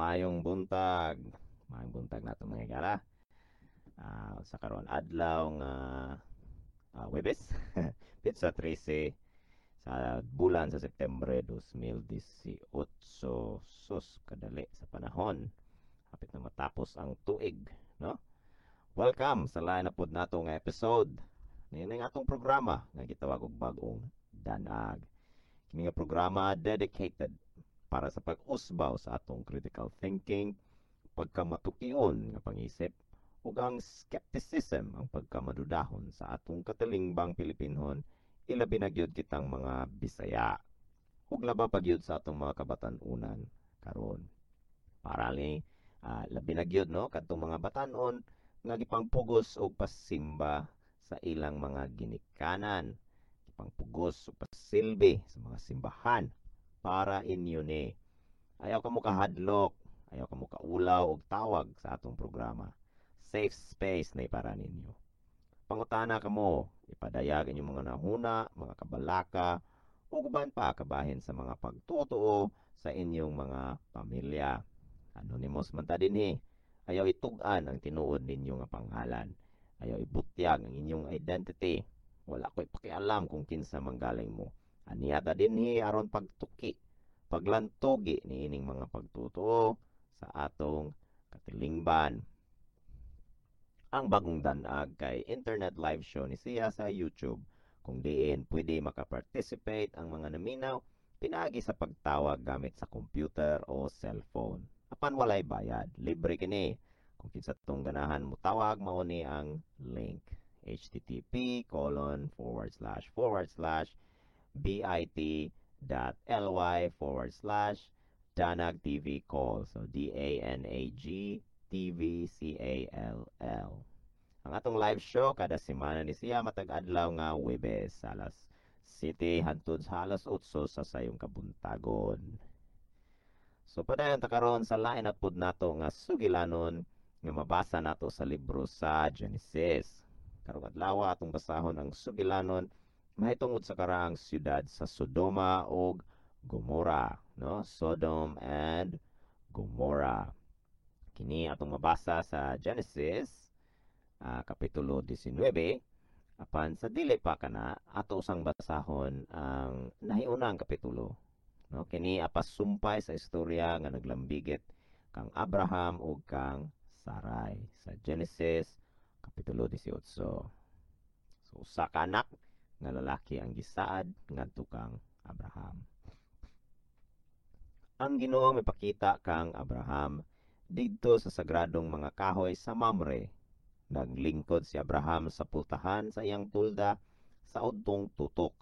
Maayong buntag. Maayong buntag nato mga igala. Ah, sa karon adlaw nga uh, Webes, Pizza 13 sa bulan sa Setyembre 2018. Sus, kadali sa panahon. Hapit na matapos ang tuig, no? Welcome sa lain na pod nato nga episode. Nini nga atong programa nga gitawag og bagong danag. Kini nga programa dedicated para sa pag-usbaw sa atong critical thinking, pagkamatukion nga pangisip, ug ang skepticism ang pagkamadudahon sa atong katilingbang Pilipinhon, ilabi na gyud kitang mga Bisaya. Ug laba pa gyud sa atong mga kabatan-unan karon. Para ni uh, labi na gyud no kadtong mga batanon nga gipangpugos og pasimba sa ilang mga ginikanan pangpugos o pasilbi sa mga simbahan para inyo ni ayaw ka mo kahadlok ayaw ka mo kaulaw og tawag sa atong programa. Safe space na para ninyo. Pangutana ka mo ipadayag inyong mga nahuna mga kabalaka o guban pa kabahin sa mga pagtutuo sa inyong mga pamilya. Anonymous man ta dinhi ayaw itugan ang tinuod ninyo nga pangalan ayaw ibutyag ang inyong identity. Wala ko'y pakialam kung kinsa manggaling mo aniata dinhi aron pagtuki paglantogi ni ining mga pagtutuo sa atong katilingban. Ang bagong danag kay internet live show ni siya sa YouTube. Kung diin pwede makaparticipate ang mga naminaw pinagi sa pagtawag gamit sa computer o cellphone. Apan walay bayad libre kini. Kung kinsa tong ganahan mo tawag mao ni ang link. Http colon forward slash forward slash bit.ly forward slash danag tv call so d-a-n-a-g TVCALL. Ang atong live show kada semana ni siya matag adlaw nga Webes alas City hantud sa alas 8 sa sayong kabuntagon. So padayon ta karon sa lain at pud nato nga sugilanon nga mabasa nato sa libro sa Genesis. Karong adlaw atong basahon ang sugilanon mahitungod sa karaang siyudad sa Sodoma ug Gomora, no? Sodom and Gomorrah. Kini atong mabasa sa Genesis uh, kapitulo 19 apan sa dili pa kana ato usang basahon ang nahiunang kapitulo no kini apas sumpay sa istorya nga naglambigit kang Abraham ug kang Sarai sa Genesis kapitulo 18 so usa ka anak nga lalaki ang gisaad ngadto kang Abraham ang Ginoo mipakita kang Abraham didto sa sagradong mga kahoy sa Mamre. Naglingkod si Abraham sa pultahan sa iyang tulda sa udtong tutok.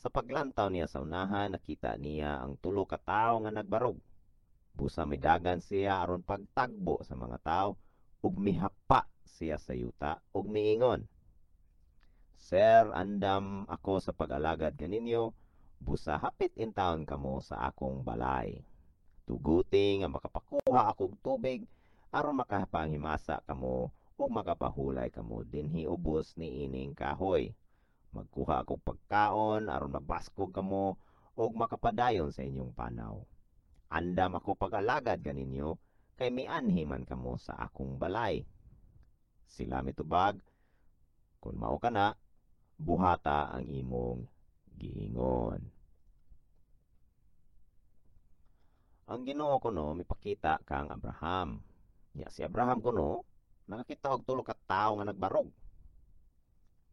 Sa paglantaw niya sa unahan, nakita niya ang tulo ka tawo nga nagbarog. Busa midagan siya aron pagtagbo sa mga tawo ug mihapa siya sa yuta ug miingon. Sir, andam ako sa pag-alagad kaninyo, busa hapit in town kamo sa akong balay. Tuguti nga makapakuha akog tubig aron makapangimasa kamo ug makapahulay kamo dinhi ubos ni ining kahoy. Magkuha akog pagkaon aron magbaskog kamo ug makapadayon sa inyong panaw. Andam ako pag-alagad kaninyo kay mianhi man kamo sa akong balay. Sila mitubag kun mao kana buhata ang imong giingon ang Ginoo kuno mipakita kang Abraham. Ya si Abraham kuno nakakita og tulo ka tawo nga nagbarog.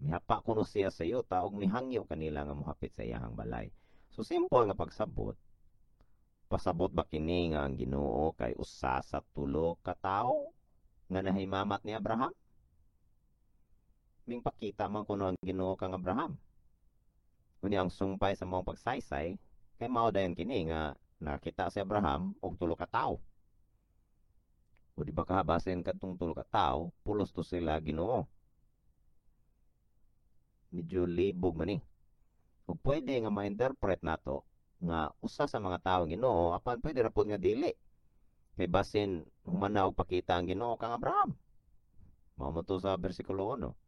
Mihapa kuno siya sa yuta og mihangyo kanila nga mohapit sa iyang balay. So simple nga pagsabot. Pasabot ba kini nga ang Ginoo kay usa sa tulo ka tawo nga nahimamat ni Abraham? Ming pakita man kuno ang Ginoo kang Abraham. Kunya ang sumpay sa mong pagsaysay kay mao dayon kini nga nakita si Abraham og tulo ka tawo. O di ba kahabasin katong tulo ka tawo, pulos to sila Ginoo. Medyo libog man ni. Ug pwede nga ma-interpret nato nga usa sa mga tawo Ginoo apan pwede ra pud nga dili. Kay basin humanaw pakita ang Ginoo kang Abraham. Mao mo sa bersikulo 1.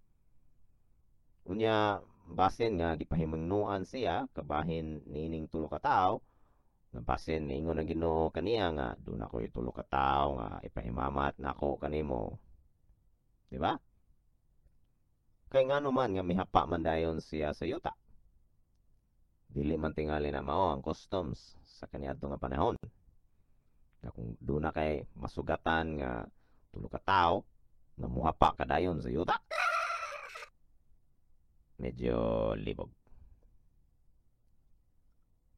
Unya basin nga gipahimangnuan siya kabahin nining tulo ka tawo. Nga basin ingon ang Ginoo kaniya nga do na ko'y tulo ka tawo nga ipahimamat nako kanimo. Di ba? Kay ngano man nga mihapa man dayon siya sa yuta. Dili man tingali na mao ang customs sa kaniadto nga panahon. Nga kung do na kay masugatan nga tulo ka tawo nga muhapa kadayon sa yuta medyo libog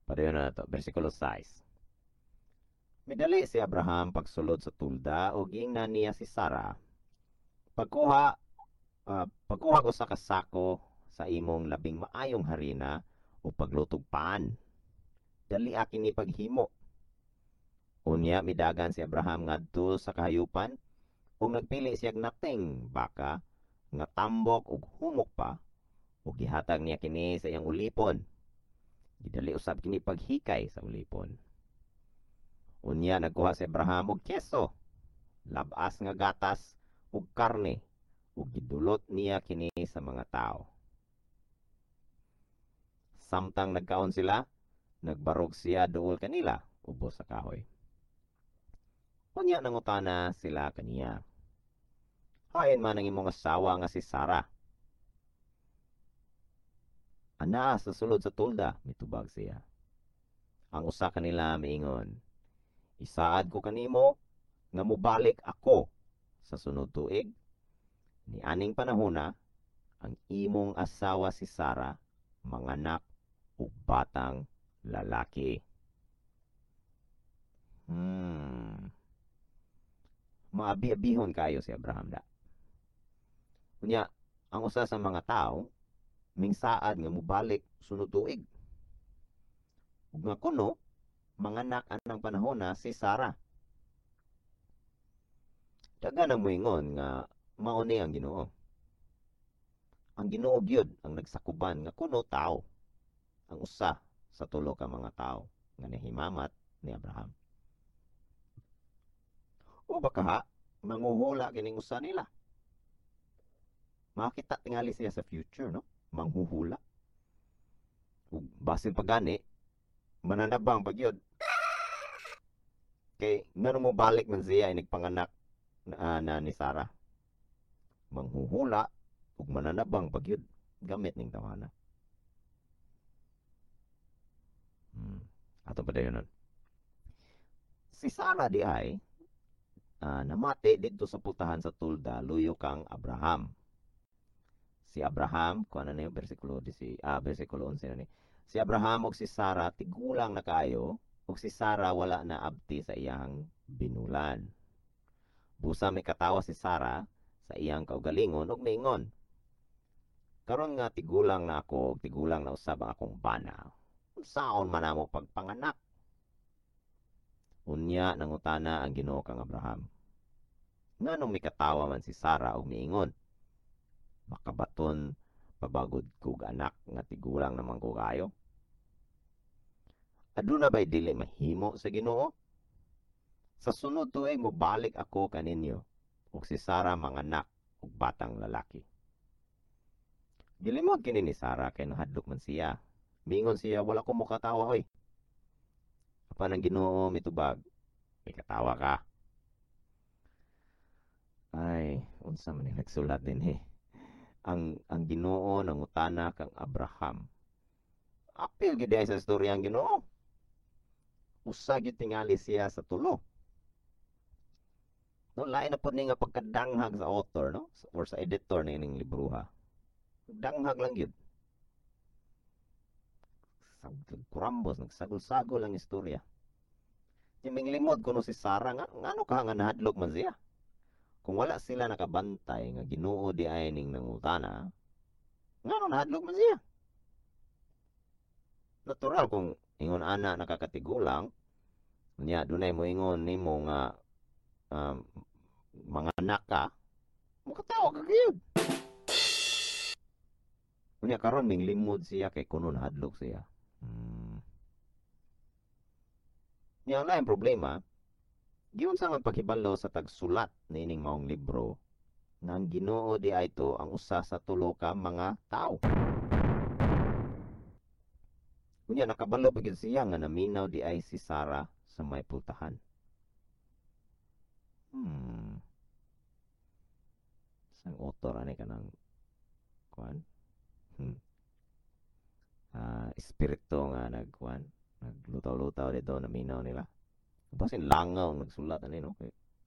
Padayon na to, versikulo 6. Midali si Abraham pagsulod sa tulda o gingna niya si Sara. Pagkuha, uh, pagkuha ko sa kasako sa imong labing maayong harina o paglutog paan. Dali akin ni paghimo. Unya midagan si Abraham ngadto sa kahayupan ug nagpili siya nating baka nga tambok ug humok pa ug gihatag niya kini sa iyang ulipon Gidali usab kini paghikay sa ulipon. Unya nagkuha si Abraham og keso, labas nga gatas ug karne ug gidulot niya kini sa mga tao. Samtang nagkaon sila, nagbarog siya duol kanila ubos sa kahoy. Unya nangutana sila kaniya. Hain man ang imong asawa nga si Sarah Ana sa sulod sa tulda, mitubag siya. Ang usa kanila miingon, Isaad ko kanimo nga mubalik ako sa sunod tuig. Ni aning panahona, ang imong asawa si Sara, manganak ug batang lalaki. Hmm. Maabi-abihon kayo si Abraham da. Kunya, ang usa sa mga tao mingsaad nga mubalik sunod tuig. Ug nga kuno manganak anang panahon na si Sara. Daga na moingon nga mao ni ang Ginoo. Ang Ginoo gyud ang nagsakuban nga kuno tao ang usa sa tulo ka mga tao nga nahimamat ni Abraham. O baka ha, manguhula kining usa nila. Makita tingali siya sa future, no? Manghuhula. Ug basin pagani mananabang pagyod. Kay ngano mo balik man siya ay nagpanganak na, uh, na ni Sara. Manghuhula ug mananabang pagyod gamit ning tawana. Hmm. Ato pa dayon Si Sara di ay uh, namati dito sa putahan sa tulda luyo kang Abraham si Abraham, kung ano na yung versikulo, si, ah, versikulo 11 na ni. Si Abraham og si Sara tigulang na kayo, ug si Sara wala na abti sa iyang binulan. Busa may katawa si Sara sa iyang kaugalingon ug mingon. Karon nga tigulang na ako, tigulang na usab ang akong bana. Unsaon man namo pagpanganak? Unya nangutana ang Ginoo kang Abraham. Nganong may katawa man si Sara og miingon? Makabaton pabagod kog anak nga tigulang naman ko kayo aduna ba'y dili mahimo sa Ginoo? Sa sunod tuig mo balik ako kaninyo ug si Sara manganak ug batang lalaki. Dili mo kini ni Sara kay nahadlok man siya. Mingon siya wala ko mo katawa oy. Apan ang Ginoo mitubag? May katawa ka. Ay unsa man nagsulat din eh ang ang Ginoo nangutana kang Abraham. Apil gid sa storya ang Ginoo. Usa gyud tingali siya sa tulo. No, lain na po nga pagkadanghag sa author, no? Or sa editor na ining libruha. Danghag lang yun. Kurambos, nagsagol-sagol ang istorya. Yung limod kuno si Sarah nga, ngano ka nga nahadlok man siya? Kung wala sila nakabantay nga Ginoo di ay ning nangutana, ngano nahadlok man siya? Natural kung ingon ana nakakatigulang, niya dunay mo ingon nimo nga um, mga anak ka, makatawa ka gyud. Unya karon ming limod siya kay kuno nahadlok siya. Hmm. Niya ang problema, Giyon sa pagkibalo sa tagsulat nining maong libro nang Ginoo di ito ang usa sa tulo ka mga tao. Unya nakabalo pa gyud siya nga naminaw di ay si Sarah sa may pultahan. Hmm. Sang author ani kanang kuan? Hmm. Ah, espiritu nga nagkuan, naglutaw-lutaw dito naminaw nila. Basin langaw nagsulat ani no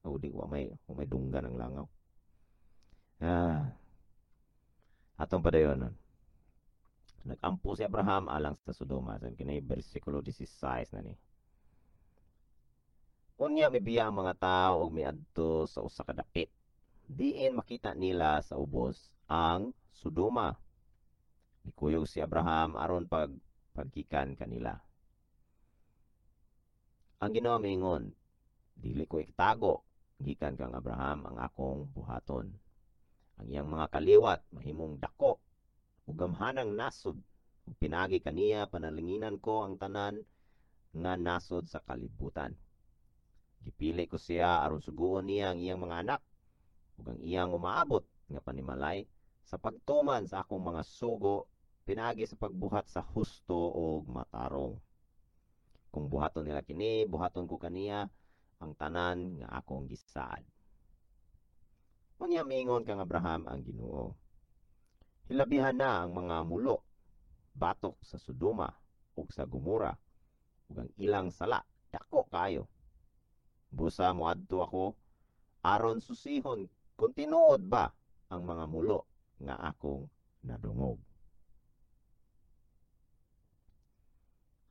oh, di wa may wa may dunggan ang langaw. Ah. Atong padayon. Nagampo si Abraham alang sa Sodoma. Sa kini bersikulo 16 na ni. Unya mibiya ang mga tao og miadto sa usa ka dapit. Diin makita nila sa ubos ang Sodoma. Nikuyog si Abraham aron pag pagkikan kanila. Ang Ginoo mingon, dili ko iktago gikan kang Abraham ang akong buhaton. Ang iyang mga kaliwat mahimong dako ug gamhanang nasod ug pinagi kaniya panalinginan ko ang tanan nga nasod sa kalibutan. Gipili ko siya aron suguon niya ang iyang mga anak ug ang iyang umaabot nga panimalay sa pagtuman sa akong mga sugo pinagi sa pagbuhat sa husto ug matarong. Kung buhaton nila kini, buhaton ko kaniya ang tanan nga akong gisaad. Unya mingon kang Abraham ang Ginoo. Hilabihan na ang mga mulo, batok sa Sodoma ug sa Gomora ug ang ilang sala dako kayo. Busa moadto ako aron susihon kung tinuod ba ang mga mulo nga akong nadungog.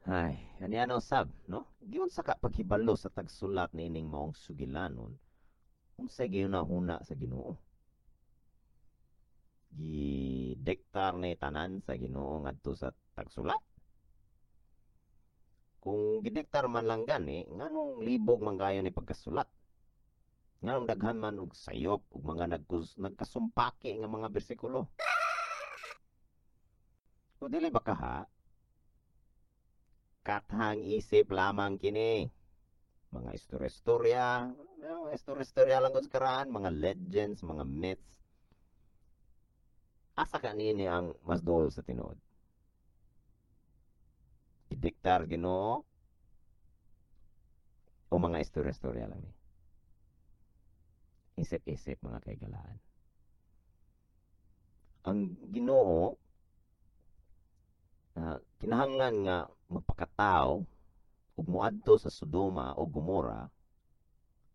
Ay, ani ano sab, no? Giyon sa paghibalo sa tagsulat ni ining maong sugilanon, unsay gihunahuna sa Ginoo. Gidektar ni tanan sa Ginoo ngadto sa tagsulat. Kung gidektar man lang gani, nganong libog man ni pagkasulat? Nganong daghan man og sayop ug mga nagkus, nagkasumpake nga mga bersikulo? O dili ba kaha? Kathang isip lamang kini mga istorya-istorya, istorya-istorya lang sa karaan, mga legends, mga myths. Asa kanini ang mas dol sa tinuod? Idiktar Ginoo o mga istorya-istorya lang ni. Isip-isip mga kaigalaan. Ang Ginoo uh, kinahanglan nga magpakatao ug muadto sa Sodoma o Gomora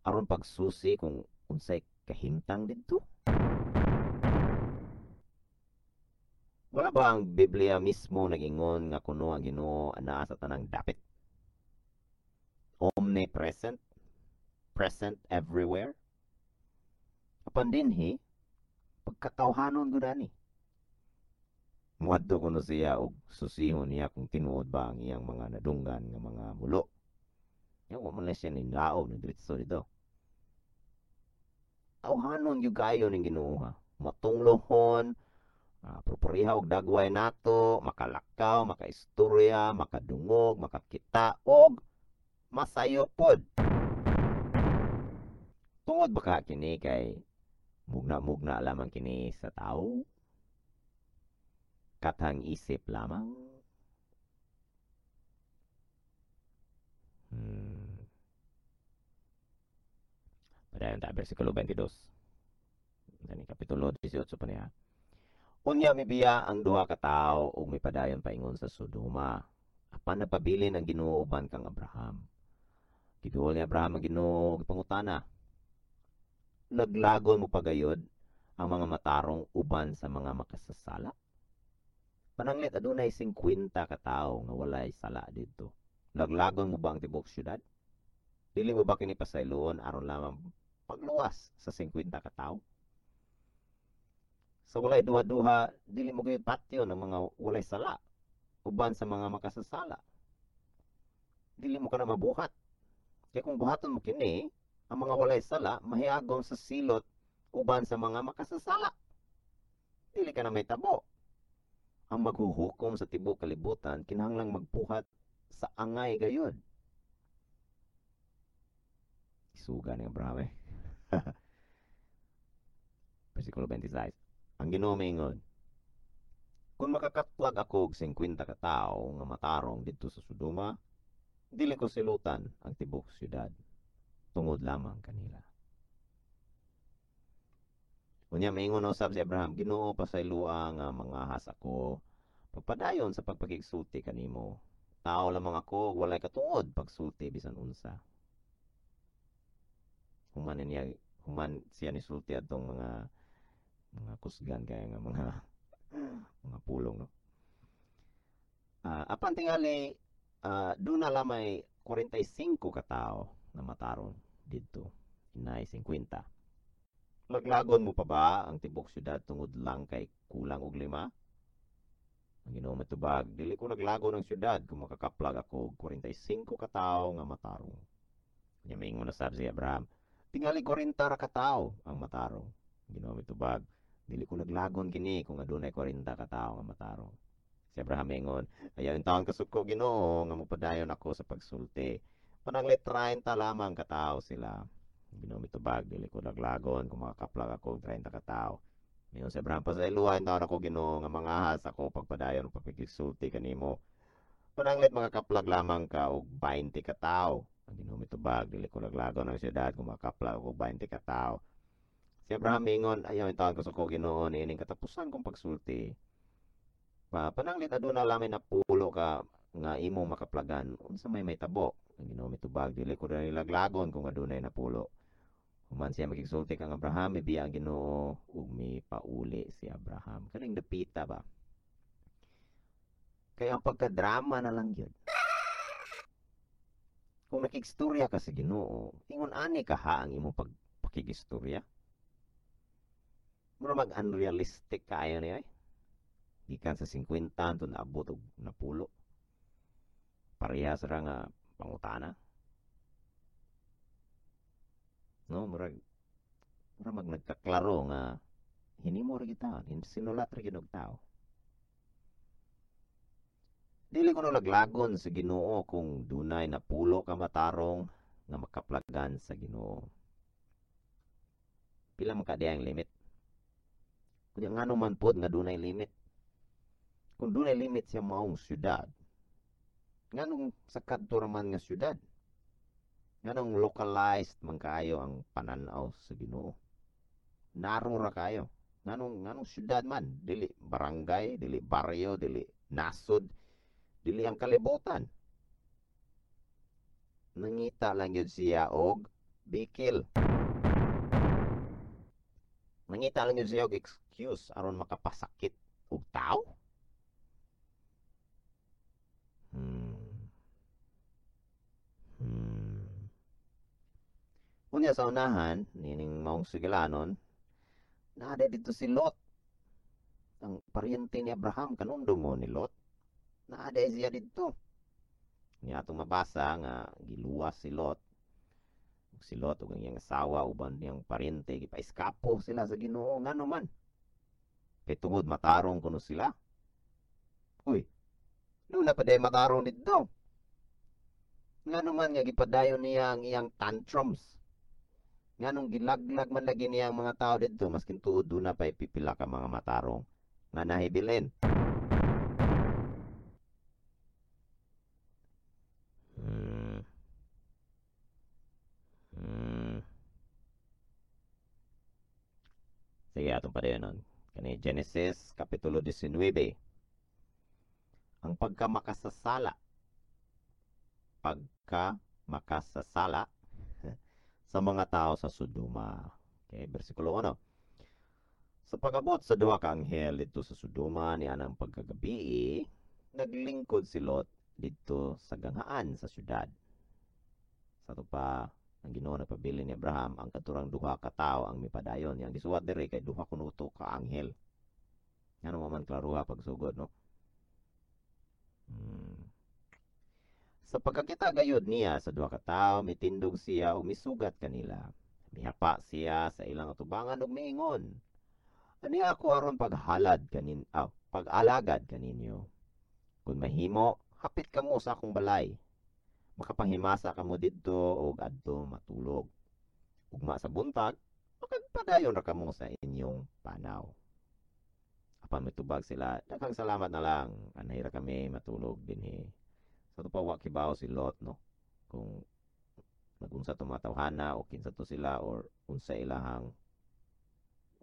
aron pagsusi kung unsay kahimtang didto. Wala ba ang Biblia mismo nagingon nga kuno ang Ginoo anaa sa tanang dapit? Omnipresent, present everywhere. Apan dinhi pagkatawhanon gud ani. Muadto kuno siya og susihon niya kung tinuod ba ang iyang mga nadunggan nga mga mulo. Nga wa man siya ninlaob ni diretso dito. Tawhanon gyud kayo ning Ginoo ha. Matunglohon, uh, proporiha og dagway nato, makalakaw, makaistorya, makadungog, makakita og masayo pod. Tungod ba ka kini kay mugna-mugna lamang kini sa tao? Katang isip lamang. Hmm. Padayon ta bersikulo 22. Dani kapitulo 18 pa niya. Unya mibiya ang duha ka tawo ug mipadayon paingon sa Sodoma. Apan napabilin ang Ginoo uban kang Abraham. Giduol ni Abraham ang Ginoo pangutana. Naglagon mo pagayod ang mga matarong uban sa mga makasasala? Pananglit adunay 50 ka tawo nga walay sala didto. Laglagon mo ba ang tibok syudad? Dili mo ba kini pasayloon aron lamang pagluwas sa 50 ka tawo? Sa walay duha-duha, dili mo kayo patio ng mga walay sala uban sa mga makasasala. Dili mo ka na mabuhat. Kaya kung buhaton mo kini, ang mga walay sala mahiagom sa silot uban sa mga makasasala. Dili ka na may tabo ang maghuhukom sa tibok kalibutan kinahanglang magpuhat sa angay gayod. Isuga ni Abraham eh. Versikulo 26. Ang Ginoo mingon, kung makakatlag ako og 50 ka tawo nga matarong didto sa Sodoma dili ko silutan ang tibok syudad tungod lamang kanila Unya maingon usab si Abraham Ginoo pasayloa nga mga has ako. Pagpadayon sa pagpakigsulti kanimo tao lamang ako walay katuod pagsulti bisan unsa. Human niya human siya ni sulti atong mga mga kusgan kaya nga mga mga pulong no? Uh, apan tingali uh, doon na lamay 45 ka tao na mataron dito. Inay 50 laglagon mo pa ba ang tibok syudad tungod lang kay kulang og lima? Ang Ginoo matubag dili ko naglago ng syudad kung makakaplag ako 45 ka tao nga matarong. Nya maingon na sab si Abraham tingali 40 ra ka tao ang matarong. Ginoo mitubag dili ko naglagon kini kung adunay 40 ka tao nga matarong. Si Abraham ingon ayaw yung taon kasuko Ginoo nga mopadayon ako sa pagsulti. Pananglit 30 lamang ka tao sila Ginoo mitubag dili ko naglagon kung makakaplag ako 30 ka tao. Pa sa iluhan taon ako Ginoo nga mangahas ako pagpadayon pagpikigsulti kanimo pananglit makakaplag lamang ka og 20 ka tao. Ang Ginoo mitubag dili ko naglago ng siyudad kung makapla ko 20 ka tao. Si Abraham ingon ayaw taon ko sa ko Ginoo niining katapusan kong pagsulti. Pa pananglit aduna lamin na pulo ka nga imo makaplagan. Unsa may may tabo? Ang Ginoo mitubag dili ko na nilaglagon kung adunay na pulo Human siya magigsulti kang Abraham, ibiya Ginoo ug mi pauli si Abraham. Kaning dapita ba? Kaya ang pagkadrama na lang yun. Kung nakigstorya ka sa Ginoo, ingon ani ka ha ang imong pag pakigistorya. Mura mag unrealistic kaayo niya eh. Gikan sa 50 to naabot og napulo. Parehas ra nga pangutana. No, murag mura mag nagkaklaro nga hinimo ra kita, sinulat ra ginog tao. Dili ko na naglagon sa Ginoo kung dunay napulo ka matarong nga makaplagan sa Ginoo. Pila man kadi ang limit? Kunya ngano man pod nga dunay limit? Kung dunay limit siya maong syudad, nganong sa kadto man nga syudad? Nganong localized man kayo ang pananaw sa Ginoo? Naro ra kayo. Nganong nganong syudad man, dili barangay, dili baryo, dili nasod, dili ang kalibutan nangita lang yun siya og bikil nangita lang yun siya og excuse aron makapasakit og tao hmm. Unya sa unahan, nining maong sigilanon, naada dito si Lot. Ang paryente ni Abraham, kanundong mo ni Lot naada siya dito. Nga atong mabasa nga giluwas si Lot. Si Lot ug ang asawa uban niyang parente gipaiskapo sila sa Ginoo ngano man. Kay tungod matarong kuno sila. Uy. Nung na pa matarong dito. Ngano man nga gipadayon niya ang iyang tantrums. Nganong gilaglag man lagi niya ang mga tao dito maskin tuod na pa ipipila ka mga matarong nga nahibilin. Hmm. Hmm. Sige, atong padayonon. Kani Genesis Kapitulo 19. Ang pagkamakasasala. Pagka makasasala sa mga tao sa Sodoma. Okay, versikulo 1. Sa pagabot sa duha ka anghel dito sa Sodoma ni anang pagkagabi, naglingkod si Lot dito sa ganhaan sa syudad. Sa to pa ang Ginoo nagpabili ni Abraham ang katurang duha ka tawo ang mipadayon yang gisuwat diri kay duha kunuto ka anghel. Ngano man klaruha pagsugod no. Hmm. Sa pagkakita gayud niya sa duha ka tawo mitindog siya ug misugat kanila. Mihapa siya sa ilang atubangan ug miingon. Ani ako aron paghalad kanin ah, pag-alagad kaninyo. Kung mahimo, hapit ka mo sa akong balay. Makapanghimasa ka mo didto og adto matulog. Ugma sa buntag, makagpadayon ra ka mo sa inyong panaw. pa mitubag sila daghang salamat na lang anahira kami matulog dinhi sa so, pa wa kibaw si Lot no? Kung nagunsa to mga tawhana o kinsa to sila or unsa ilahang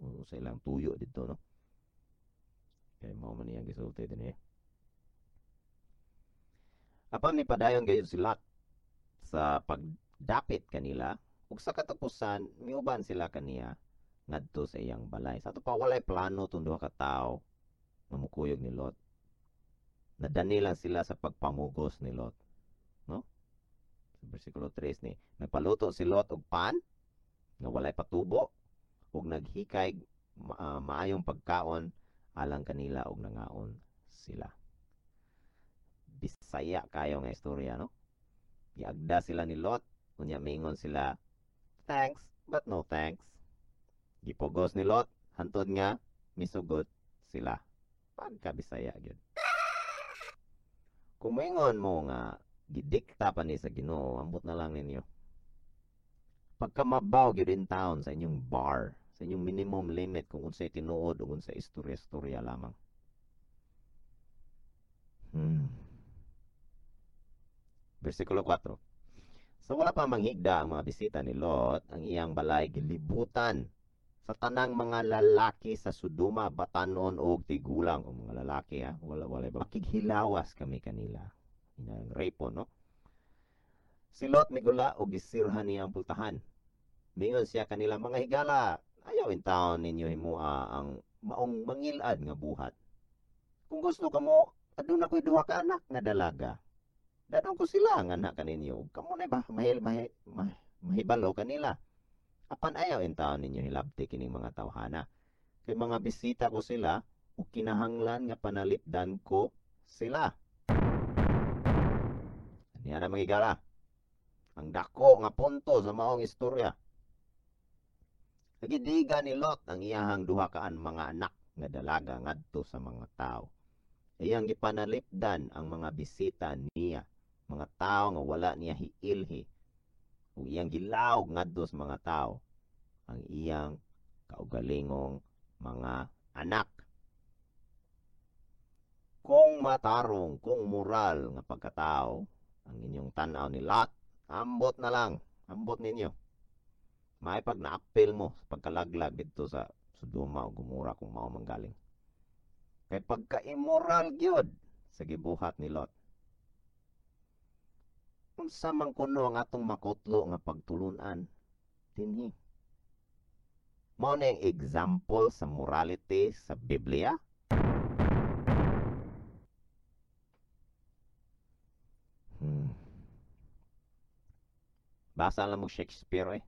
unsa ilang tuyo dito no? Kay mao man iyang gisulti dinhi apan ni padayon gayud si Lot sa pagdapit kanila ug sa katapusan miuban sila kaniya ngadto sa iyang balay? Sa to pa walay plano tong duha ka tawo mamukuyog ni Lot nadani lang sila sa pagpamugos ni Lot no? Sa versikulo 3 ni nagpaluto si Lot og pan nga walay patubo ug naghikay uh, maayong pagkaon alang kanila og nangaon sila. Bisaya kayo nga istorya no? Giagda sila ni Lot unya mingon sila thanks but no thanks. Gipugos ni Lot hantod nga misugot sila. Pagkabisaya gyud kumingon mo nga gidikta pa ni sa Ginoo ambot na lang ninyo. Pagka mabaw gyud in town sa inyong bar sa inyong minimum limit kung unsay tinuod o unsay istorya-istorya lamang. Hmm. versikulo 4 So wala pa manghigda ang mga bisita ni Lot, ang iyang balay gilibutan sa tanang mga lalaki sa Suduma, Batanon o Tigulang o mga lalaki ha, wala wala ba? Makighilawas kami kanila. Inang rape no? Si Lot migula og gisirhan niya ang pultahan. Mingon siya kanila mga higala ayaw in town ninyo himua ang maong mangilad nga buhat. Kung gusto kamo aduna ko'y duha ka anak nga dalaga. Dadong ko sila nga anak kaninyo kamo na ba mahil mahi, mah, mahibalo kanila apan ayaw in town ninyo hilabti kining mga tawhana kay mga bisita ko sila ug kinahanglan nga panalipdan ko sila Niya na magigala. Ang dako nga punto sa maong istorya. Nagidiga ni Lot ang iyahang duha kaan mga anak nga dalaga ngadto sa mga tao. Iyang gipanalipdan ang mga bisita niya, mga tao nga wala niya hiilhi. Ug iyang gilawg ngadto sa mga tao ang iyang kaugalingong mga anak. Kung matarong, kung moral nga pagkatao, ang inyong tanaw ni Lot, ambot na lang, ambot ninyo. May pag naapil mo sa pagkalaglag dito sa Sodoma o Gomora kung mao manggaling. Kay pagka-immoral gyud sa gibuhat ni Lot. Unsa man kuno ang atong makutlo nga pagtulunan dinhi. Mao na example sa morality sa Biblia Hmm. Basa lang mo Shakespeare eh.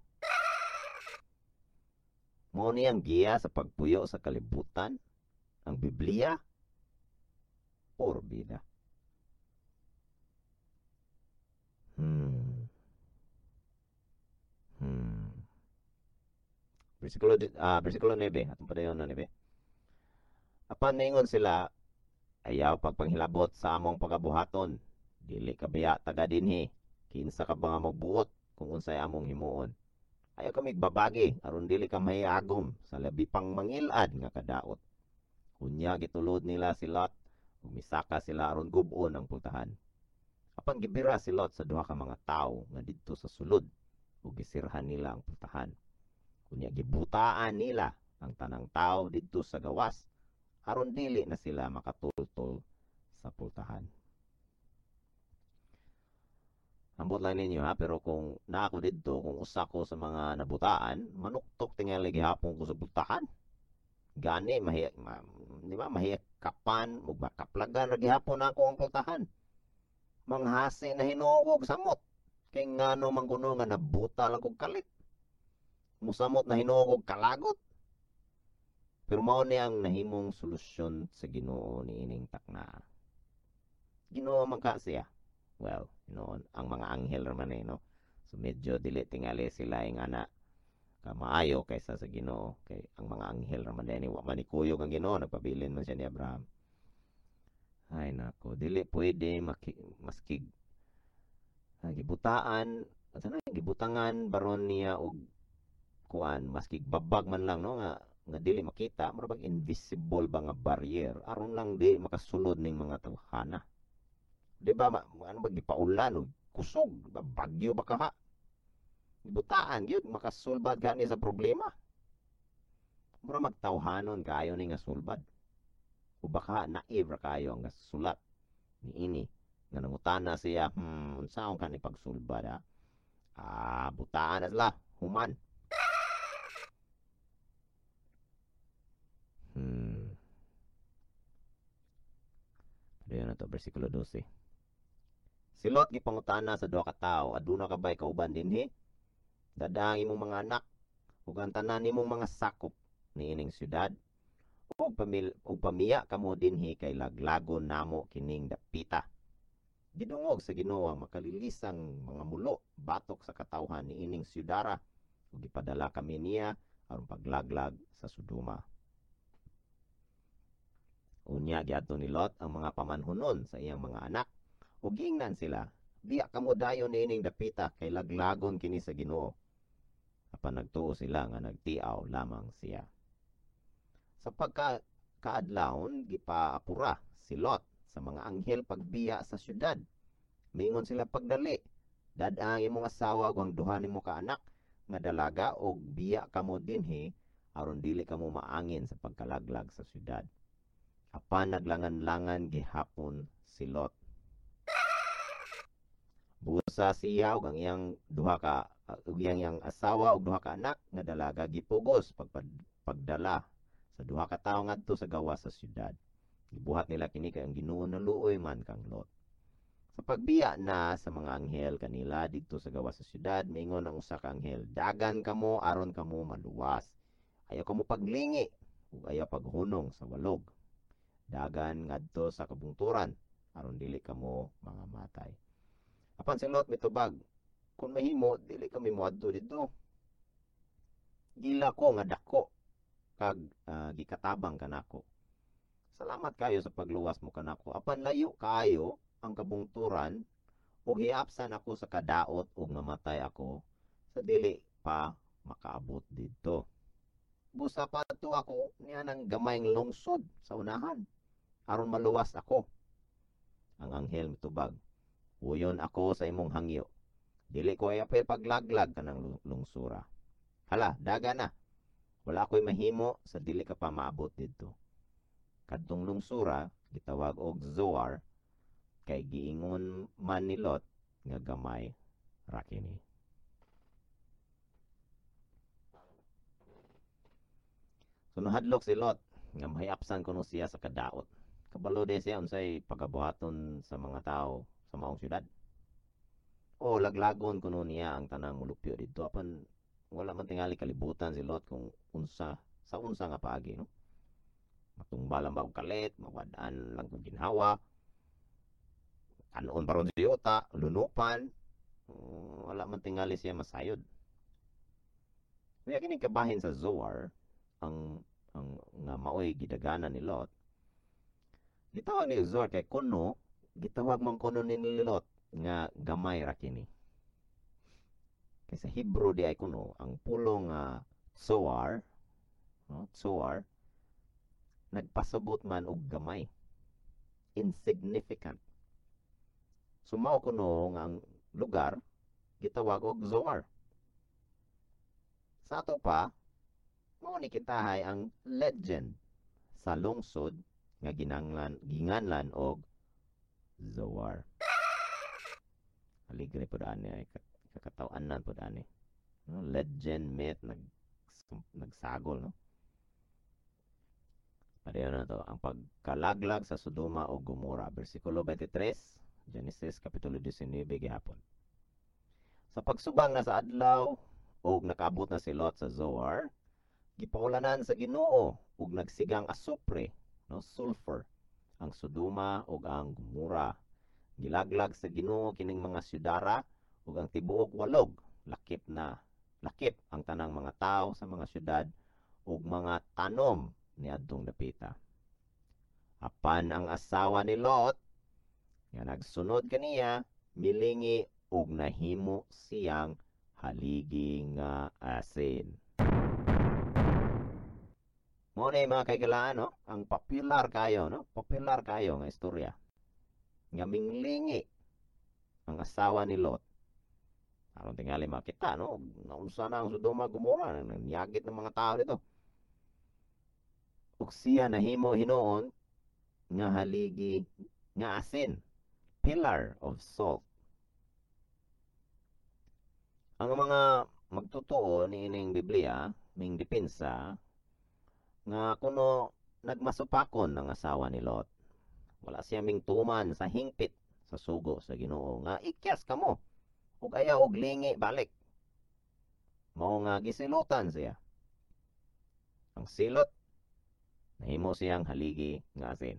Mo ni ang giya sa pagpuyo sa kalibutan, ang Biblia, or bida. Versikulo, ah, versikulo 9, atong padayon na 9. Apan ningon sila, ayaw pagpanghilabot sa among pagabuhaton, dili ka baya taga dinhi. Kinsa ka ba nga magbuot kung unsay among himuon. Ayo kami babagi aron dili ka mahiagom sa labi pang mangilad nga kadaot. Unya gitulod nila si Lot. Ug misaka sila aron gubon ang pultahan. Apan gibira si Lot sa duha ka mga tawo nga didto sa sulod ug gisirhan nila ang pultahan unya gibutaan nila ang tanang tawo didto sa gawas. Aron dili na sila makatultol sa pultahan. Ambot lang ninyo ha pero kung na ako didto kung usa ko sa mga nabutaan manuktok tingali gihapon ko sa butahan gani mahi ma, di ba mahi kapan ug makaplagan ra gihapon ako ang pultahan. Manghasi na hinungog samot. Kay ngano man kuno nga nabuta lang kog kalit musamot na hinungog kalagot. Pero mao ni ang nahimong solusyon sa Ginoo ni ining takna. Ginoo man siya. Well, you know, ang mga anghel naman eh, no? So medyo dili tingali sila yung ana. Kamaayo kaysa sa Ginoo. Kay ang mga anghel naman din wa man ikuyog ang Ginoo. Nagpabilin man siya ni Abraham. Ay nako. Dili pwede maki, maskig ah, gibutaan. Na gibutangan baron niya og kuan maskig babag man lang no nga nga dili makita mura bang invisible ba nga barrier? Aron lang di makasulod ning mga tawhana. Di ba ma, ano ba gipaulan og kusog? Di ba bagyo ba kaha butaan gyud makasulbad gani sa problema. Mura magtawhanon kayo ni nga sulbad. O baka naive ra kayo nga sulat ni ini nga nangutana siya hmm unsaon ka ni pagsulbad ha? Ah butaan na sila human Hmm. Dayon na to, versikulo 12. Si Lot gipangutana sa duha ka tawo, aduna ka ba'y kauban dinhi? Dadang imong mga anak, ug ang tanan nimong mga sakop ni ining syudad. Ug pamil ug pamiya kamo dinhi kay laglagon namo kining dapita. Gidungog sa Ginoo ang makalilisang mga mulo batok sa katawhan ni ining syudara ug gipadala kami niya aron paglaglag sa Sodoma. Unya giadto ni Lot ang mga pamanhunon sa iyang mga anak. Ug giingnan sila diya kamo dayon niining dapita kay laglagon kini sa Ginoo. Apan nagtuo sila nga nagtiaw lamang siya. Sa pagka kaadlawon gipaapura si Lot sa mga anghel pagbiya sa syudad. Mingon sila pagdali dadang imong asawa ug ang duha nimo ka anak nga dalaga og biya kamo dinhi aron dili kamo maangin sa pagkalaglag sa syudad apan naglangan-langan gihapon si Lot. Busa siya ug ang iyang duha ka ug iyang, iyang asawa ug duha ka anak nga dalaga gipugos pagpad, pagdala sa duha ka tawo ngadto sa gawas sa syudad. Gibuhat nila kini kay ang Ginoo naluoy man kang Lot. Sa pagbiya na sa mga anghel kanila didto sa gawas sa syudad, mingon ang usa ka anghel, dagan kamo aron kamo maluwas. Ayaw kamo paglingi ug ayaw paghunong sa walog dagan ngadto sa kabungturan aron dili kamo mga matay apan si Lot mitubag kung mahimo dili kami moadto dito. Gila ko nga dako kag uh, gikatabang kanako salamat kayo sa pagluwas mo kanako apan layo kayo ang kabungturan ug hiapsan ako sa kadaot ug namatay ako sa dili pa makaabot dito. Busa pa to ako niya ng gamayng lungsod sa unahan aron maluwas ako. Ang anghel mitubag, Uyon ako sa imong hangyo. Dili ko ay apel paglaglag ka ng lungsura. Hala, daga na. Wala ko'y mahimo sa dili ka pa maabot dito. Kadtong lungsura, gitawag og Zoar, kay giingon man ni Lot nga gamay ra kini. So nahadlok si Lot nga mahayapsan kuno siya sa kadaot kabalo din siya unsay pagabuhaton sa mga tao sa maong syudad o laglagon kuno niya ang tanang mulupyo dito. Apan wala man tingali kalibutan si Lot kung unsa sa unsa nga paagi no? Matungbalan ba og kalit mawadaan lang kung ginhawa. Kanon paron si Yota lunupan. Um, wala man tingali siya masayod. Kaya kini kabahin sa Zoar ang ang nga maoy gidagana ni Lot Gitawag ni Zor kay kuno, gitawag man kuno ni Lot nga gamay ra kini. Kay sa Hebrew di ay kuno ang pulong uh, Zoar, no? Zoar nagpasabot man og gamay. Insignificant. Sumao so, kuno nga ang lugar gitawag og Zoar. Sa ato pa, mao ni kitahay ang legend sa lungsod nga ginanglan ginganlan og Zawar. Aligre pud ani kakatawanan pud ani. No, legend myth nag nagsagol no. Pareho na to ang pagkalaglag sa Sodoma o Gomora bersikulo 23 Genesis kapitulo 19 gihapon. Sa pagsubang na sa adlaw ug nakaabot na si Lot sa Zoar, gipaulanan sa Ginoo ug nagsigang asupre no? Sulfur ang Sodoma ug ang Gomora gilaglag sa Ginoo kining mga syudara ug ang tibuok walog. Lakip na lakip ang tanang mga tao sa mga syudad ug mga tanom ni adtong dapita apan ang asawa ni Lot nga nagsunod kaniya milingi ug nahimo siyang haligi nga asin mo na mga kaigalaan no? Ang popular kayo no? Popular kayo nga istorya. Nga minglingi ang asawa ni Lot. Aron tingali makita no? Naunsa na ang Sodoma Gomora niyagit ng mga tao dito. Ug siya nahimo hinuon nga haligi nga asin pillar of salt. Ang mga magtotoo ni ining Biblia ming depensa nga kuno nagmasupakon ang asawa ni Lot. Wala siya ming tuman sa hingpit sa sugo sa Ginoo nga ikyas kamo ug ayaw og lingi balik. Mao nga gisilutan siya. Ang silot nahimo siyang haligi nga asin.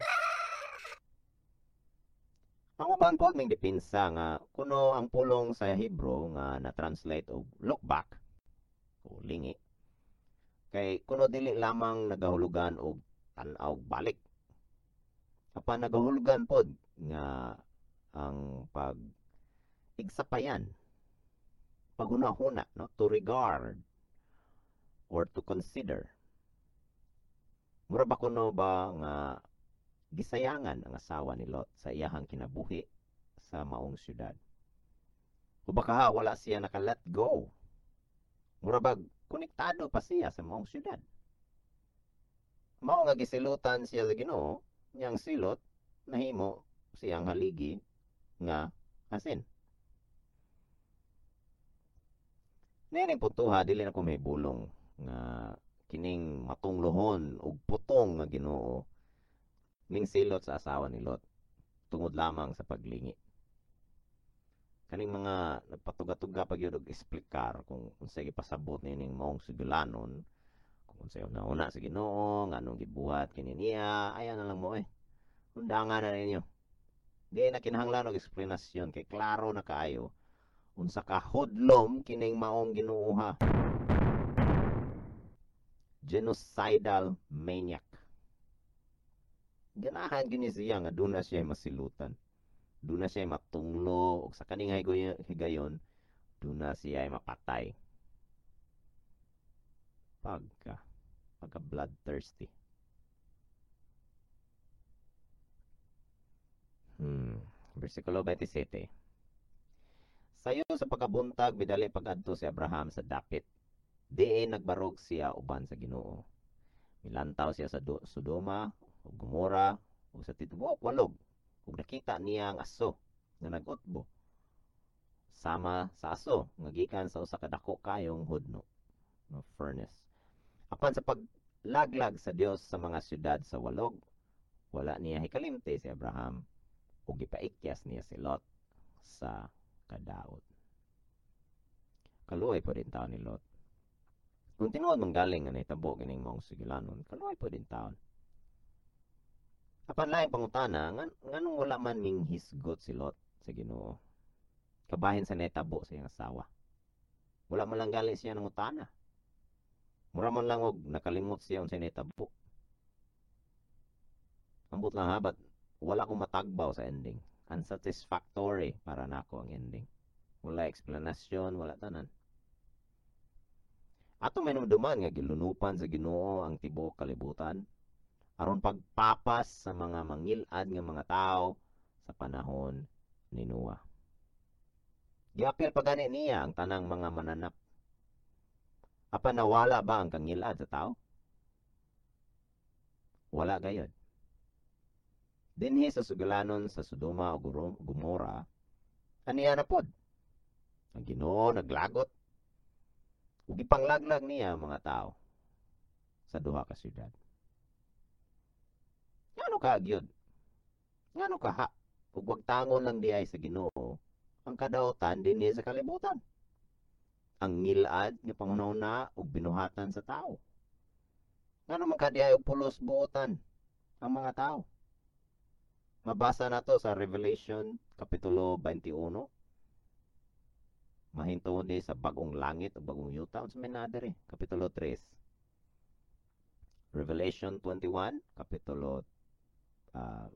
Ang uban po ming depensa nga kuno ang pulong sa Hebrew nga na-translate og look back o lingi Kay kuno dili lamang nagahulugan og tan-aw balik. Apan nagahulugan pod nga ang pag igsapayan paghunahuna no to regard or to consider. Mura ba kuno ba nga gisayangan ang asawa ni Lot sa iyahang kinabuhi sa maong syudad? O baka wala siya naka let go? Mura ba konektado pa siya sa maong syudad. Mao nga gisilutan siya sa Ginoo, niyang silot nahimo siyang haligi nga asin. Nining putuha dili na ko may bulong nga kining matunglohon ug putong nga Ginoo ning silot sa asawa ni Lot tungod lamang sa paglingi kaning mga nagpatuga-tuga pag yun og explicar kung unsay gipasabot nining maong sugulanon kung unsay una-una sa Ginoo nganong gibuhat kini niya ayan na lang mo eh. Undangan na ninyo. Di na kinahanglan og eksplanasyon kay klaro na kaayo unsa ka hodlom kining maong Ginooha genocidal maniac. Ganahan gini siya nga doon na siya masilutan doon na siya matunglo ug sa kaning higayon doon na siya mapatay. Pagka pagka bloodthirsty. Hmm versikulo 27 Sayo sa pagkabuntag bidali pagadto si Abraham sa dapit. Diin nagbarog siya uban sa Ginoo. Milantaw siya sa Sodoma ug Gomora ug sa tituok walog ug nakita niya ang aso nga nagutbo sama sa aso nga gikan sa usa ka dako kayong hudno no furnace. Apan sa paglaglag sa Dios sa mga syudad sa walog wala niya hikalimte si Abraham ug gipaikyas niya si Lot sa kadaot. Kaluoy pa rin taon ni Lot. Kung tinuod manggaling nga nahitabo kining mong sigilanon kaluoy pa din taon Apan laing pangutana, ngan nganong wala man ning hisgot si Lot sa Ginoo. Kabahin sa netabo sa iyang asawa. Wala man lang galing siya ng utana. Mura man lang og nakalimot siya unsay netabo. Ambot lang ha, but wala ko matagbaw sa ending. Unsatisfactory para nako ang ending. Wala explanation, wala tanan. Ato may duman nga gilunupan sa Ginoo ang tibuok kalibutan aron pagpapas sa mga mangilad nga mga tao sa panahon ni Noah. Giapil pa gani niya ang tanang mga mananap. Apa nawala ba ang kangilad sa tao? Wala gayod. Dinhi sa sugalanon sa Sodoma o Gomora, aniya na pod. Ang Ginoo naglagot. Ug ipanglaglag niya ang mga tao sa duha ka syudad. Ngano ka gyud? Ngano ka ha? Ug wag tangon lang diay sa Ginoo. Ang kadautan dinhi sa kalibutan. Ang ngilad nga pangunahuna ug binuhatan sa tao. Ngano man kadiay og pulos buotan ang mga tao. Mabasa na to sa Revelation Kapitulo 21. Mahinto ni sa bagong langit o bagong yuta. Sa Menadere, Kapitulo 3. Revelation 21, Kapitulo uh,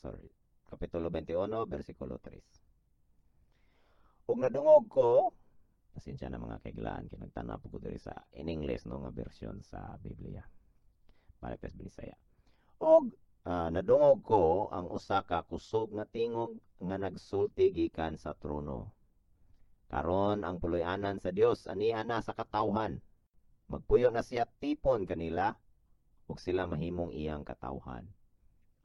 sorry, Kapitulo 21, versikulo 3. Ug nadungog ko, pasensya na mga kaiglaan, kinagtanaw po ko diri sa in English no nga version sa Biblia. Parehas binisaya. Og uh, nadungog ko ang usa ka kusog nga tingog nga nagsulti gikan sa trono. Karon ang puloy-anan sa Dios aniha na sa katawhan. Magpuyo na siya tipon kanila ug sila mahimong iyang katawhan.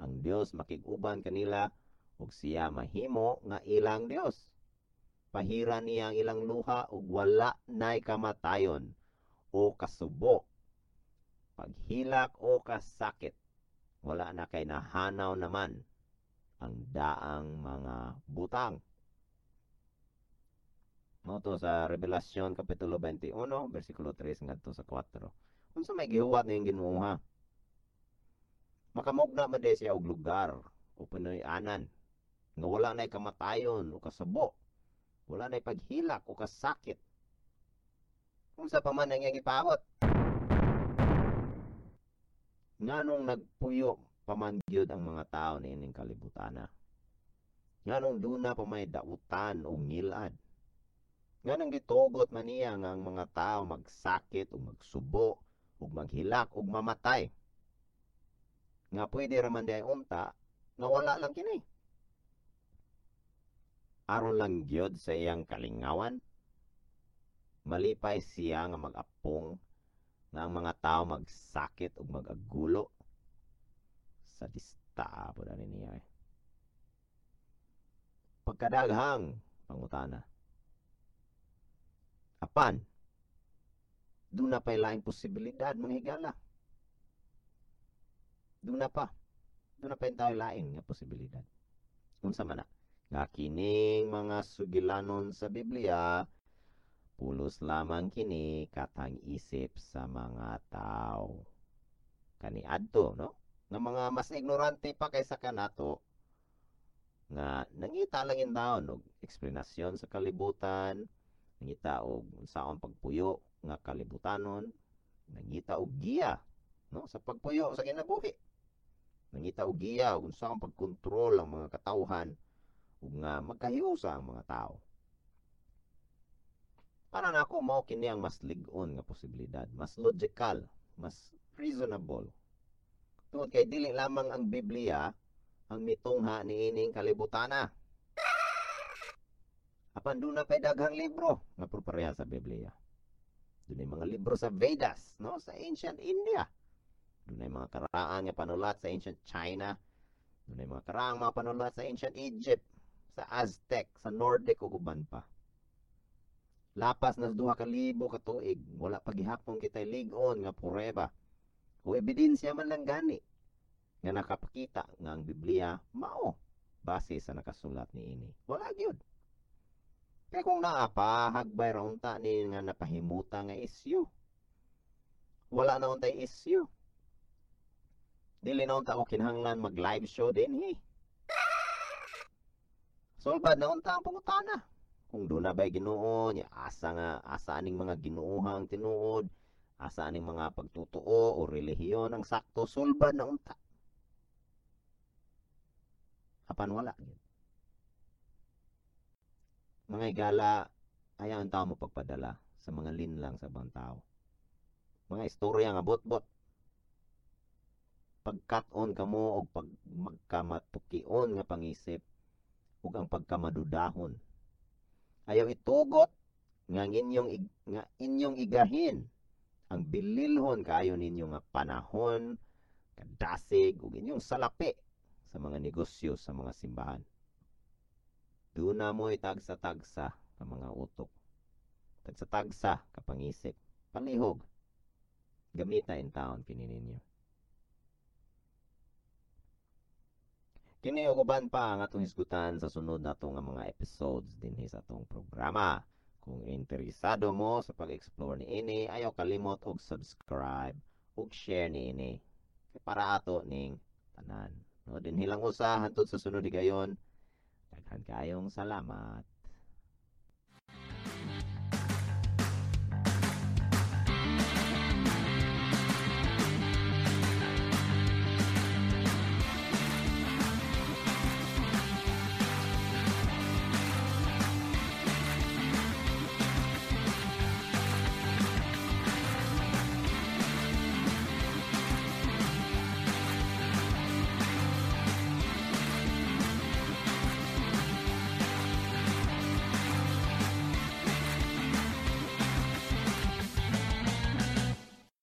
Ang Dios makiguban kanila ug siya mahimo nga ilang Dios. Pahira niya ang ilang luha ug wala nay kamatayon o kasubo. Paghilak o kasakit. Wala na kay nahanaw naman ang daang mga butang. To sa Revelasyon kapitulo 21 bersikulo 3 ngadto sa 4. Unsa may gihuwat ning Ginoo ha? Makamugna man siya og lugar o panoy-anan nga wala na'y kamatayon o kasabo. Wala na'y paghilak o kasakit. Unsa pa man ang ipawat? Nganong nagpuyo pamangyod ang mga tao ni ining kalibutana? Nganong duna pa may dautan o ngilad? Nga nang gitugot man niya nga ang mga tao magsakit o magsubo o maghilak o mamatay. Nga pwede raman di unta nga wala lang kini. Aron lang gyud sa iyang kalingawan. Malipay siya nga magapong nga ang mga tao magsakit o magagulo sa dista po na niya. Eh. Pagkadaghang pangutana Apan, doon na pa laing posibilidad mga higala. Doon na pa. Doon na pa yung tao laing nga posibilidad. Unsa man na. Nga kining mga sugilanon sa Biblia, pulos lamang kini katang isip sa mga tao. Kani adto, no? Nga mga mas ignorante pa kaysa kanato, nga nangita lang yung taon og eksplanasyon sa kalibutan, nangita og unsaon pagpuyo nga kalibutanon nangita og giya no sa pagpuyo sa kinabuhi nangita og giya og unsaon pagkontrol ang mga katawhan ug nga magkahiusa ang mga tao para na ako mao kini ang mas lig-on nga posibilidad mas logical mas reasonable tungod kay dili lamang ang Biblia ang mitungha niining kalibutana Apan doon na daghang libro nga pareha sa Biblia. Doon mga libro sa Vedas, no? Sa ancient India. Doon ay mga karaan nga panulat sa ancient China. Doon ay mga karaang mga panulat sa ancient Egypt, sa Aztec, sa Nordic ug uban pa. Lapas na duha ka libo ka tuig, wala pagihapon kita ligon nga pureba. O ebidensya man lang gani nga nakapakita nga ang Biblia mao base sa nakasulat ni ini. Wala gyud. Kaya kung naapa, hagbay ra ni nga napahimuta nga isyu. Wala na untay isyu. Dili na unta ko kinahanglan mag live show din hi. Solbad na unta ang pangutana. Kung doon na ba'y ginoo, niya asa nga, asa aning mga ginuuhang tinuod, asa aning mga pagtutuo o relihiyon ang sakto, solbad na unta. Apan wala. Mga igala, ayaw ang tao mo pagpadala sa mga linlang sa bang tao. Mga istorya nga bot-bot. Pagkat-on ka mo o pag magkamatukion nga pangisip ug ang pagkamadudahon. Ayaw itugot nga inyong nga inyong igahin ang bililhon kaayo ninyo nga panahon kadasig ug inyong salapi sa mga negosyo sa mga simbahan. Doon na mo tagsa-tagsa ang mga utok. Tagsa-tagsa kapangisip. Panlihog. Gamita in taon kini ninyo. Kini uban pa ang atong hisgutan sa sunod nato nga mga episodes din sa atong programa. Kung interesado mo sa pag-explore ni ini, ayaw kalimot og subscribe ug share ni ini para ato ning tanan. No, din hilang usa hantod sa sunod gayon Daghan kayong salamat.